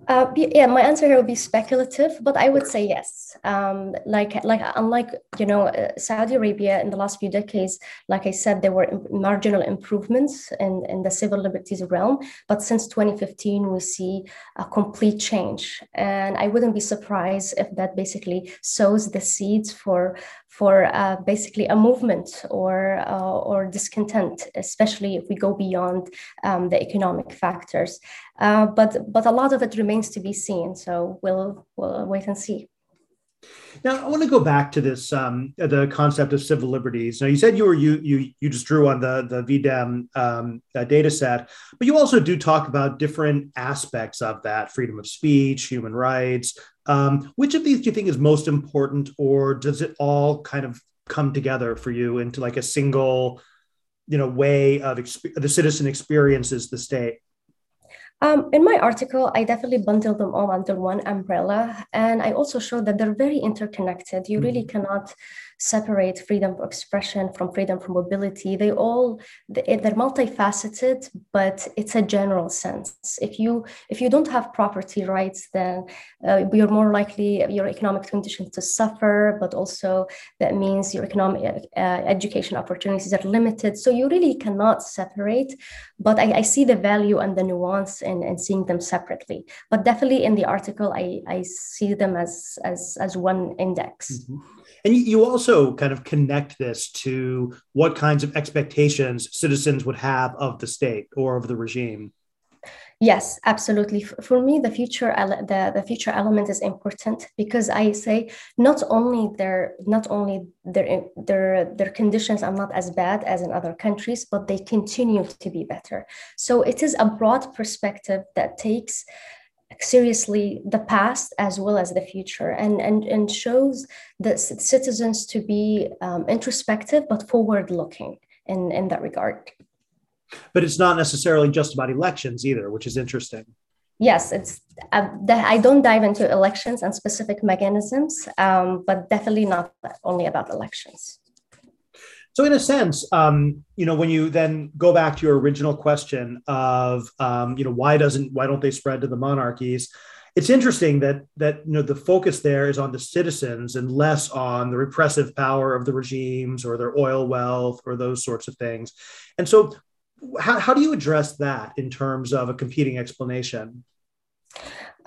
Speaker 3: uh, yeah, my answer here would be speculative, but I would say yes. Um, like, like unlike you know uh, Saudi Arabia in the last few decades, like I said, there were marginal improvements in, in the civil liberties realm. But since 2015, we see a complete change, and I wouldn't be surprised if that basically sows the seeds for for uh, basically a movement or uh, or discontent, especially if we go beyond um, the economic factors. Uh, but but a lot of it remains to be seen. So we'll we'll wait and see.
Speaker 1: Now I want to go back to this um, the concept of civil liberties. Now you said you were you you you just drew on the the V-Dem um, uh, data set, but you also do talk about different aspects of that: freedom of speech, human rights. Um, which of these do you think is most important, or does it all kind of come together for you into like a single, you know, way of exp- the citizen experiences the state?
Speaker 3: Um, in my article, I definitely bundle them all under one umbrella. And I also show that they're very interconnected. You really mm-hmm. cannot separate freedom of expression from freedom from mobility. They all they're multifaceted, but it's a general sense. If you if you don't have property rights, then uh, you're more likely your economic conditions to suffer. But also that means your economic uh, education opportunities are limited. So you really cannot separate. But I, I see the value and the nuance in, in seeing them separately. But definitely in the article, I, I see them as as as one index. Mm-hmm.
Speaker 1: And you also kind of connect this to what kinds of expectations citizens would have of the state or of the regime.
Speaker 3: Yes, absolutely. For me, the future the, the future element is important because I say not only their not only their their their conditions are not as bad as in other countries, but they continue to be better. So it is a broad perspective that takes seriously the past as well as the future and and, and shows the citizens to be um, introspective but forward looking in in that regard.
Speaker 1: But it's not necessarily just about elections either which is interesting.
Speaker 3: Yes it's uh, i don't dive into elections and specific mechanisms um, but definitely not only about elections
Speaker 1: so, in a sense, um, you know, when you then go back to your original question of, um, you know, why doesn't why don't they spread to the monarchies? It's interesting that that you know the focus there is on the citizens and less on the repressive power of the regimes or their oil wealth or those sorts of things. And so, how, how do you address that in terms of a competing explanation?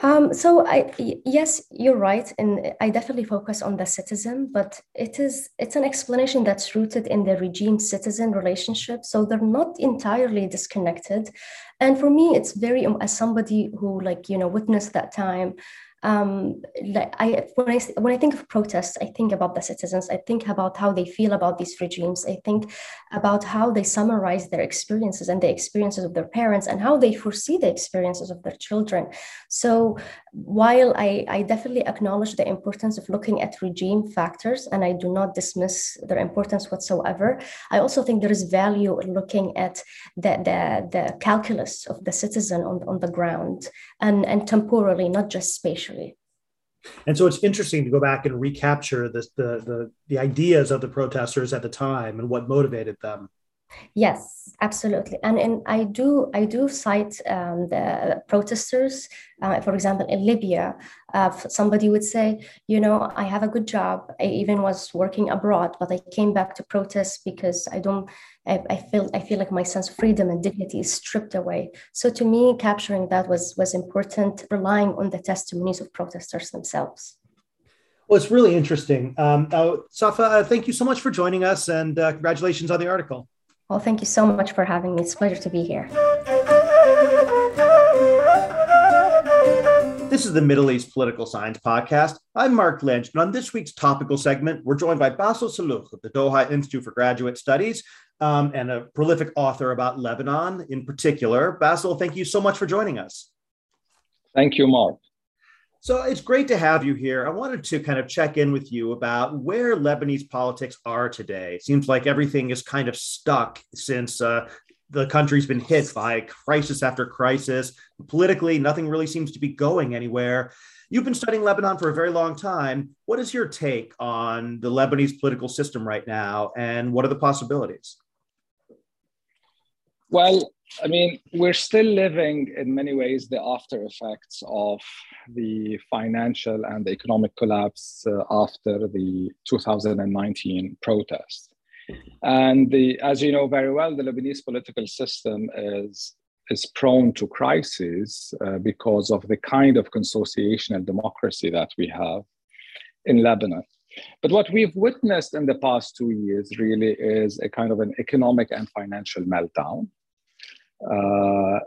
Speaker 3: Um, so I yes, you're right, and I definitely focus on the citizen, but it is it's an explanation that's rooted in the regime-citizen relationship. So they're not entirely disconnected, and for me, it's very as somebody who like you know witnessed that time um, I when I when I think of protests, I think about the citizens. I think about how they feel about these regimes. I think about how they summarize their experiences and the experiences of their parents and how they foresee the experiences of their children. So while I, I definitely acknowledge the importance of looking at regime factors and I do not dismiss their importance whatsoever, I also think there is value in looking at the, the, the calculus of the citizen on, on the ground and, and temporally, not just spatially.
Speaker 1: And so it's interesting to go back and recapture this, the, the, the ideas of the protesters at the time and what motivated them.
Speaker 3: Yes, absolutely, and and I do I do cite um, the protesters. Uh, for example, in Libya, uh, somebody would say, you know, I have a good job. I even was working abroad, but I came back to protest because I don't. I, I feel I feel like my sense of freedom and dignity is stripped away. So to me, capturing that was was important, relying on the testimonies of protesters themselves.
Speaker 1: Well, it's really interesting. Um, uh, Safa, uh, thank you so much for joining us, and uh, congratulations on the article.
Speaker 3: Well, thank you so much for having me. It's a pleasure to be here.
Speaker 1: This is the Middle East Political Science Podcast. I'm Marc Lynch, and on this week's topical segment, we're joined by Bassel Salloukh of the Doha Institute for Graduate Studies um, and a prolific author about Lebanon in particular. Bassel, thank you so much for joining us.
Speaker 4: Thank you, Marc.
Speaker 1: So it's great to have you here. I wanted to kind of check in with you about where Lebanese politics are today. It seems like everything is kind of stuck since uh, the country's been hit by crisis after crisis. Politically, nothing really seems to be going anywhere. You've been studying Lebanon for a very long time. What is your take on the Lebanese political system right now, and what are the possibilities?
Speaker 4: Well, I mean, we're still living in many ways the after effects of the financial and the economic collapse uh, after the 2019 protests. And the, as you know very well, the Lebanese political system is, is prone to crises uh, because of the kind of consociational democracy that we have in Lebanon. But what we've witnessed in the past two years really is a kind of an economic and financial meltdown uh,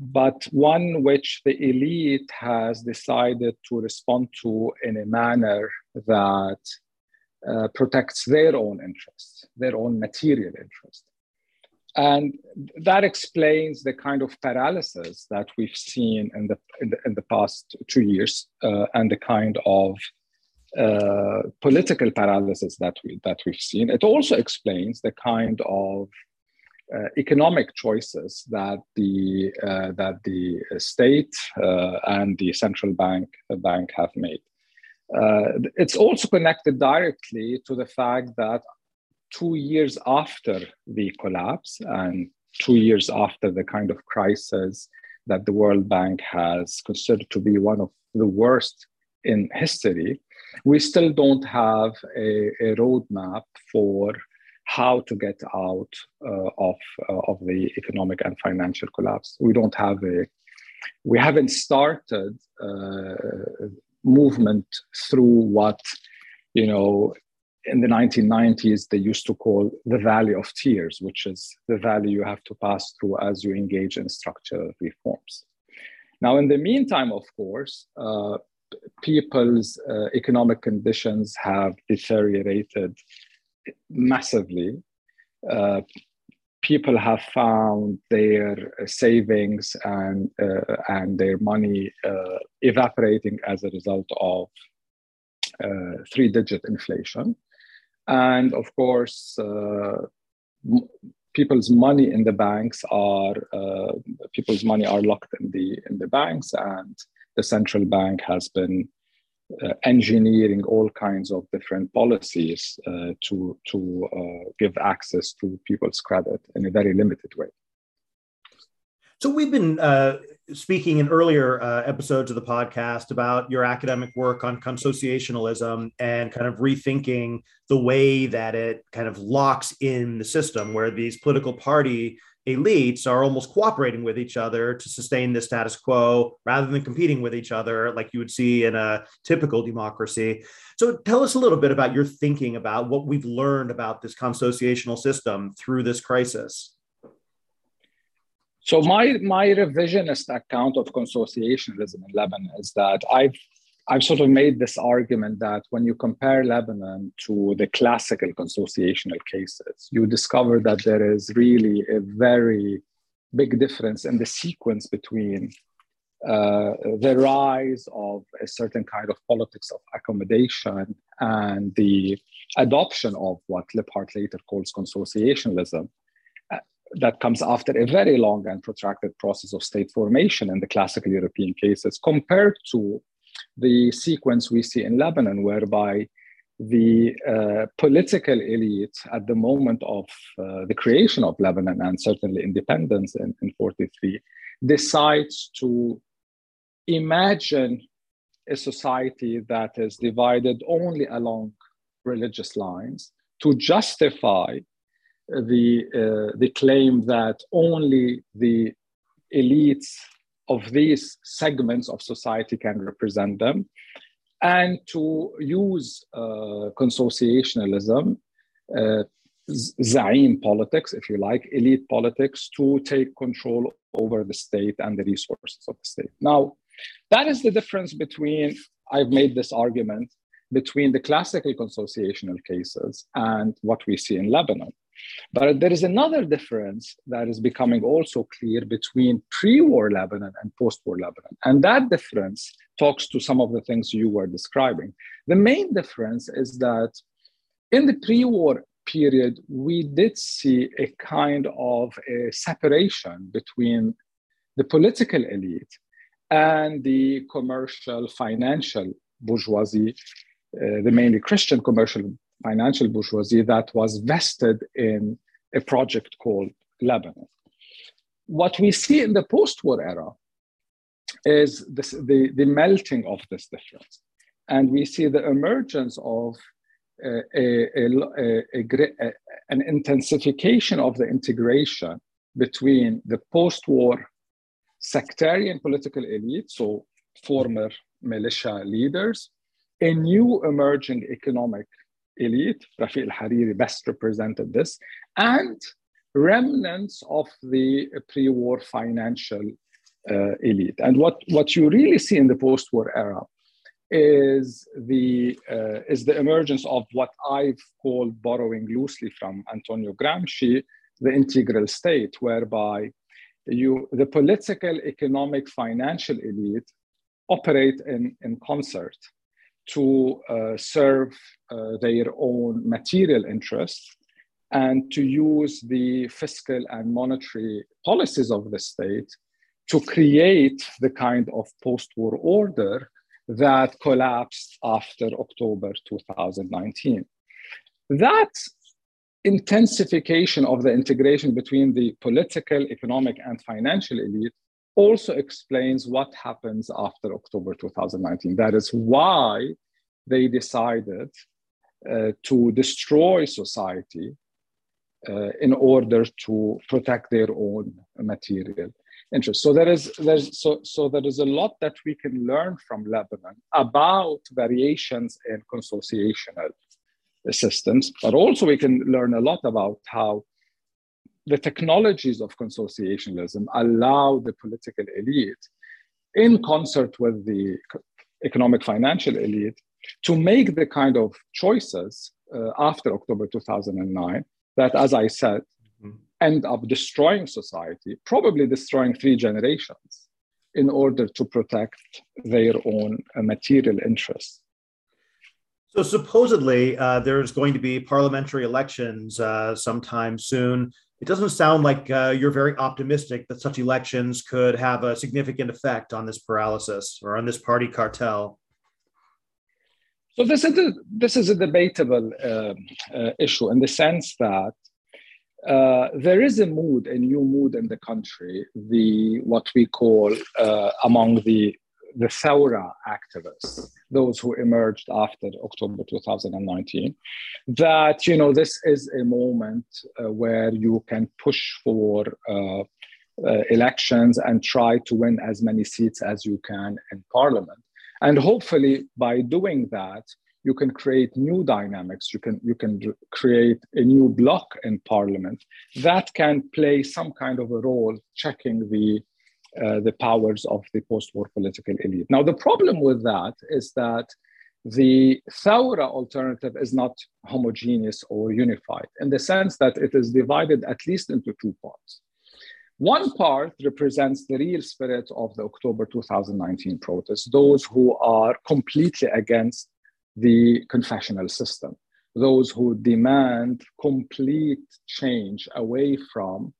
Speaker 4: but one which the elite has decided to respond to in a manner that uh, protects their own interests, their own material interests. And that explains the kind of paralysis that we've seen in the, in the, in the past two years uh, and the kind of uh, political paralysis that, we, that we've seen. It also explains the kind of economic choices that the uh, that the state uh, and the central bank bank have made. Uh, it's also connected directly to the fact that two years after the collapse and two years after the kind of crisis that the World Bank has considered to be one of the worst in history, we still don't have a, a roadmap for how to get out uh, of, uh, of the economic and financial collapse. We don't have a, we haven't started uh, movement through what, you know, in the 1990s, they used to call the Valley of Tears, which is the valley you have to pass through as you engage in structural reforms. Now, in the meantime, of course, uh, people's uh, economic conditions have deteriorated massively. Uh, people have found their savings and uh, and their money uh, evaporating as a result of uh, three-digit inflation, and of course, uh, m- people's money in the banks are uh, people's money are locked in the in the banks, and the central bank has been engineering all kinds of different policies uh, to to uh, give access to people's credit in a very limited way.
Speaker 1: So we've been uh, speaking in earlier uh, episodes of the podcast about your academic work on consociationalism and kind of rethinking the way that it kind of locks in the system, where these political party elites are almost cooperating with each other to sustain the status quo rather than competing with each other like you would see in a typical democracy. So tell us a little bit about your thinking about what we've learned about this consociational system through this crisis.
Speaker 4: So my my revisionist account of consociationism in Lebanon is that I've I've sort of made this argument that when you compare Lebanon to the classical consociational cases, you discover that there is really a very big difference in the sequence between uh, the rise of a certain kind of politics of accommodation and the adoption of what Lijphart later calls consociationalism uh, that comes after a very long and protracted process of state formation in the classical European cases compared to the sequence we see in Lebanon, whereby the uh, political elite at the moment of uh, the creation of Lebanon and certainly independence in, in 43 decides to imagine a society that is divided only along religious lines to justify the, uh, the claim that only the elites of these segments of society can represent them, and to use uh, consociationalism, uh, Zaim politics, if you like, elite politics, to take control over the state and the resources of the state. Now, that is the difference between, I've made this argument, between the classical consociational cases and what we see in Lebanon. But there is another difference that is becoming also clear between pre war Lebanon and post war Lebanon. And that difference talks to some of the things you were describing. The main difference is that in the pre war period, we did see a kind of a separation between the political elite and the commercial financial bourgeoisie, uh, the mainly Christian commercial financial bourgeoisie that was vested in a project called Lebanon. What we see in the post war era is this, the, the melting of this difference. And we see the emergence of a, a, a, an intensification of the integration between the post war sectarian political elite, so former militia leaders, a new emerging economic elite, Rafiq al-Hariri best represented this, and remnants of the pre-war financial uh, elite. And what, what you really see in the post-war era is the, uh, is the emergence of what I've called, borrowing loosely from Antonio Gramsci, the integral state, whereby you, the political, economic, financial elite operate in, in concert to uh, serve uh, their own material interests and to use the fiscal and monetary policies of the state to create the kind of post war order that collapsed after October 2019. That intensification of the integration between the political, economic, and financial elite also explains what happens after October 2019. That is why they decided uh, to destroy society uh, in order to protect their own material interest. So there is there's so so there is a lot that we can learn from Lebanon about variations in consociational systems, but also we can learn a lot about how the technologies of consociationalism allow the political elite, in concert with the economic financial elite, to make the kind of choices uh, after October 2009 that, as I said, mm-hmm. end up destroying society, probably destroying three generations in order to protect their own uh, material interests.
Speaker 1: So supposedly uh, there's going to be parliamentary elections uh, sometime soon. It doesn't sound like uh, you're very optimistic that such elections could have a significant effect on this paralysis or on this party cartel.
Speaker 4: So this is a, this is a debatable uh, uh, issue in the sense that uh, there is a mood, a new mood in the country, the what we call uh, among the the Thawra activists, those who emerged after October 2019, that you know this is a moment uh, where you can push for uh, elections and try to win as many seats as you can in parliament. And hopefully by doing that you can create new dynamics you can you can create a new bloc in parliament that can play some kind of a role checking the uh, the powers of the post-war political elite. Now the problem with that is that the Thawra alternative is not homogeneous or unified in the sense that it is divided at least into two parts. One part represents the real spirit of the October 2019 protests, those who are completely against the confessional system, those who demand complete change away from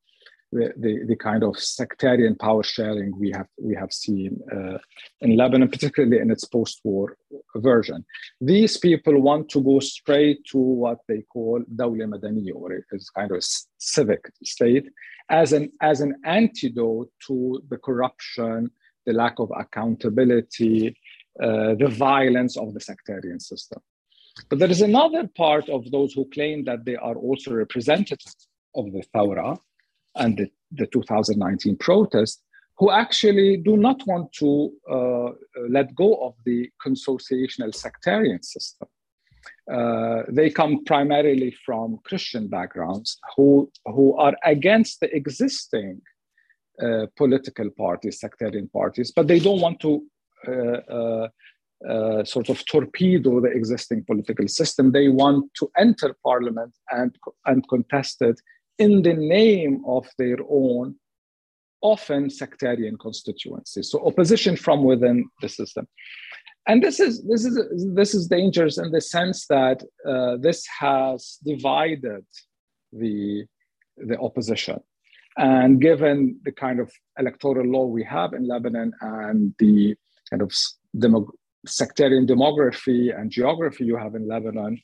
Speaker 4: the, the, kind of sectarian power sharing we have we have seen uh, in Lebanon, particularly in its post-war version. These people want to go straight to what they call dawla madani, or it's kind of a civic state, as an as an antidote to the corruption, the lack of accountability, uh, the violence of the sectarian system. But there is another part of those who claim that they are also representatives of the Thawra, and the, the 2019 protest who actually do not want to uh, let go of the consociational sectarian system. Uh, they come primarily from Christian backgrounds who, who are against the existing uh, political parties, sectarian parties, but they don't want to uh, uh, uh, sort of torpedo the existing political system. They want to enter parliament and, and contest it in the name of their own, often sectarian constituencies. So opposition from within the system. And this is this is this is dangerous in the sense that uh, this has divided the the opposition. And given the kind of electoral law we have in Lebanon and the kind of demo- sectarian demography and geography you have in Lebanon,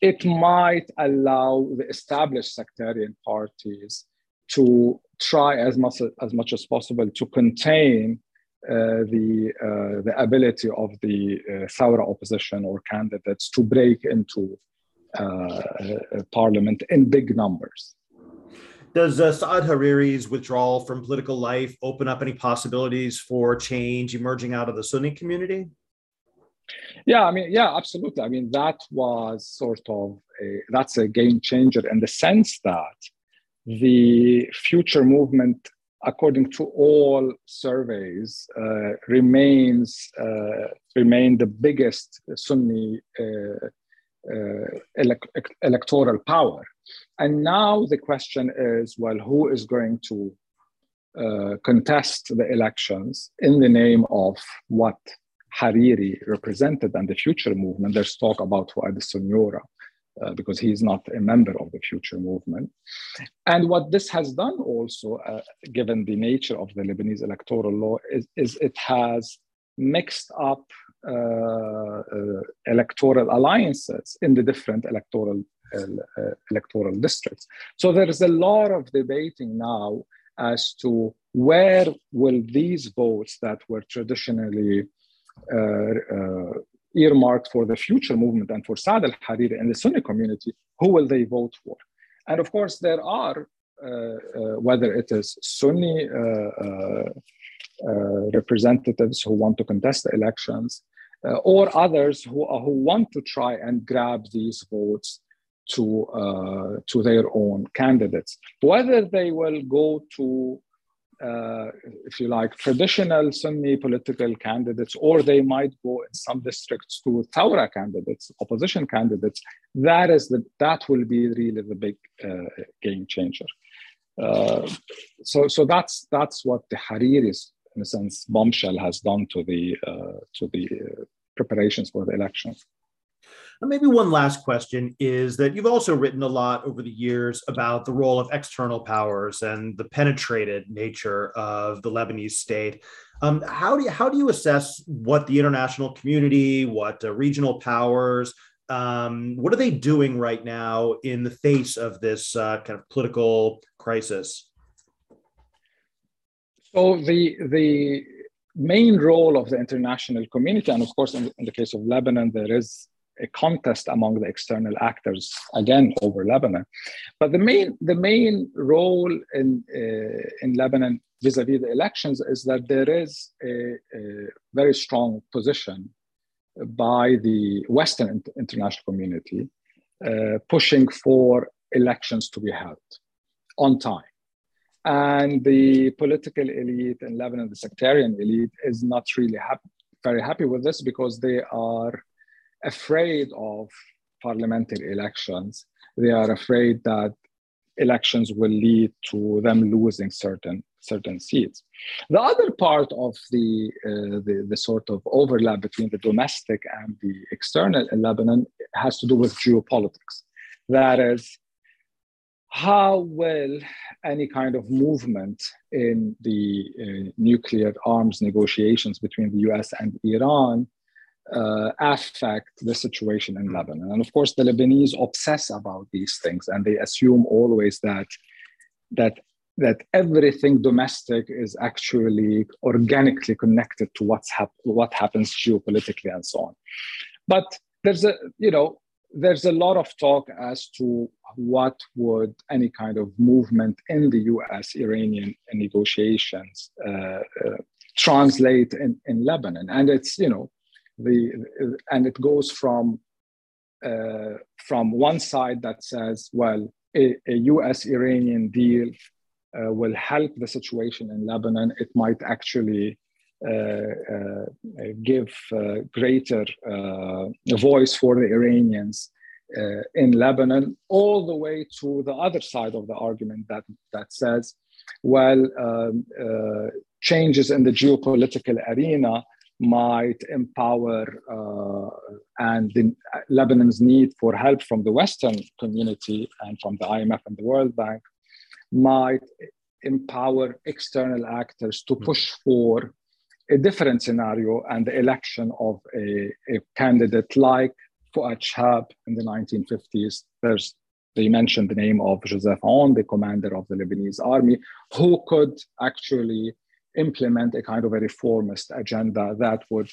Speaker 4: it might allow the established sectarian parties to try as much as, much as possible to contain uh, the, uh, the ability of the uh, opposition or candidates to break into uh, parliament in big numbers.
Speaker 1: Does uh, Saad Hariri's withdrawal from political life open up any possibilities for change emerging out of the Sunni community?
Speaker 4: Yeah, I mean, yeah, absolutely. I mean, that was sort of a, that's a game changer in the sense that the future movement, according to all surveys, uh, remains uh, remain the biggest Sunni uh, uh ele- electoral power. And now the question is, well, who is going to uh, contest the elections in the name of what Hariri represented and the future movement. There's talk about Fouad Siniora uh, because he is not a member of the future movement. And what this has done also, uh, given the nature of the Lebanese electoral law, is, is it has mixed up uh, uh, electoral alliances in the different electoral uh, electoral districts. So there is a lot of debating now as to where will these votes that were traditionally uh, uh, earmarked for the future movement and for Saad al-Hariri and the Sunni community, who will they vote for? And of course, there are, uh, uh whether it is Sunni uh, representatives who want to contest the elections, or others who, who want to try and grab these votes to uh, to their own candidates. Whether they will go to, uh, if you like, traditional Sunni political candidates, or they might go in some districts to Thawra candidates, opposition candidates, that is the that will be really the big uh, game changer. Uh, so so that's that's what the Hariri's in a sense bombshell has done to the uh, to the uh, preparations for the elections.
Speaker 1: Maybe one last question is that you've also written a lot over the years about the role of external powers and the penetrated nature of the Lebanese state. Um, how do you, how do you assess what the international community, what uh, regional powers, um, what are they doing right now in the face of this uh, kind of political crisis?
Speaker 4: So the the main role of the international community, and of course, in, in the case of Lebanon, there is a contest among the external actors again over Lebanon. But the main the main role in uh, in Lebanon vis-a-vis the elections is that there is a, a very strong position by the Western international community uh, pushing for elections to be held on time. And the political elite in Lebanon, the sectarian elite, is not really happy, very happy with this because they are afraid of parliamentary elections. They are afraid that elections will lead to them losing certain certain seats. The other part of the, uh, the, the sort of overlap between the domestic and the external in Lebanon has to do with geopolitics. That is, how will any kind of movement in the uh, nuclear arms negotiations between the US and Iran uh, affect the situation in Lebanon. And of course, the Lebanese obsess about these things, and they assume always that that that everything domestic is actually organically connected to what's hap- what happens geopolitically and so on. But there's a you know there's a lot of talk as to what would any kind of movement in the U.S. Iranian negotiations uh, uh, translate in, in Lebanon, and it's you know the and it goes from uh, from one side that says, well, a, a U.S.-Iranian deal uh, will help the situation in Lebanon. It might actually uh, uh give uh, greater uh, voice for the Iranians in Lebanon, all the way to the other side of the argument that that says, well, um, changes in the geopolitical arena might empower uh, and the, Lebanon's need for help from the Western community and from the IMF and the World Bank might empower external actors to push for a different scenario and the election of a, a candidate like Fuad Shahab in the 1950s. There's they mentioned the name of Joseph Aoun, the commander of the Lebanese army, who could actually implement a kind of a reformist agenda that would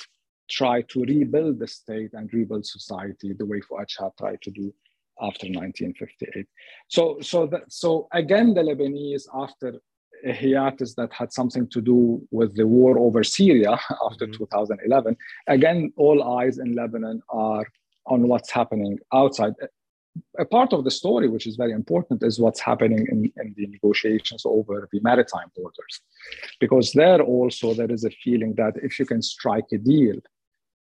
Speaker 4: try to rebuild the state and rebuild society the way Shahab tried to do after 1958. So, so, that, so again, the Lebanese, after a hiatus that had something to do with the war over Syria <laughs> after mm-hmm. 2011, again, all eyes in Lebanon are on what's happening outside a part of the story, which is very important, is what's happening in, in, the negotiations over the maritime borders. Because there also there is a feeling that if you can strike a deal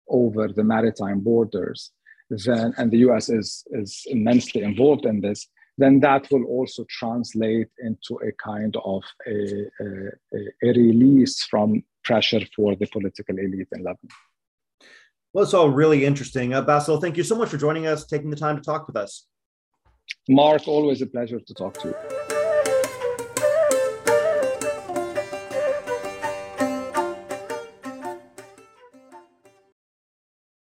Speaker 4: over the maritime borders, then and the US is, is immensely involved in this, then that will also translate into a kind of a, a, a release from pressure for the political elite in Lebanon.
Speaker 1: Well, it's all really interesting. Uh, Bassel, thank you so much for joining us, taking the time to talk with us.
Speaker 4: Marc, always a pleasure to talk to you.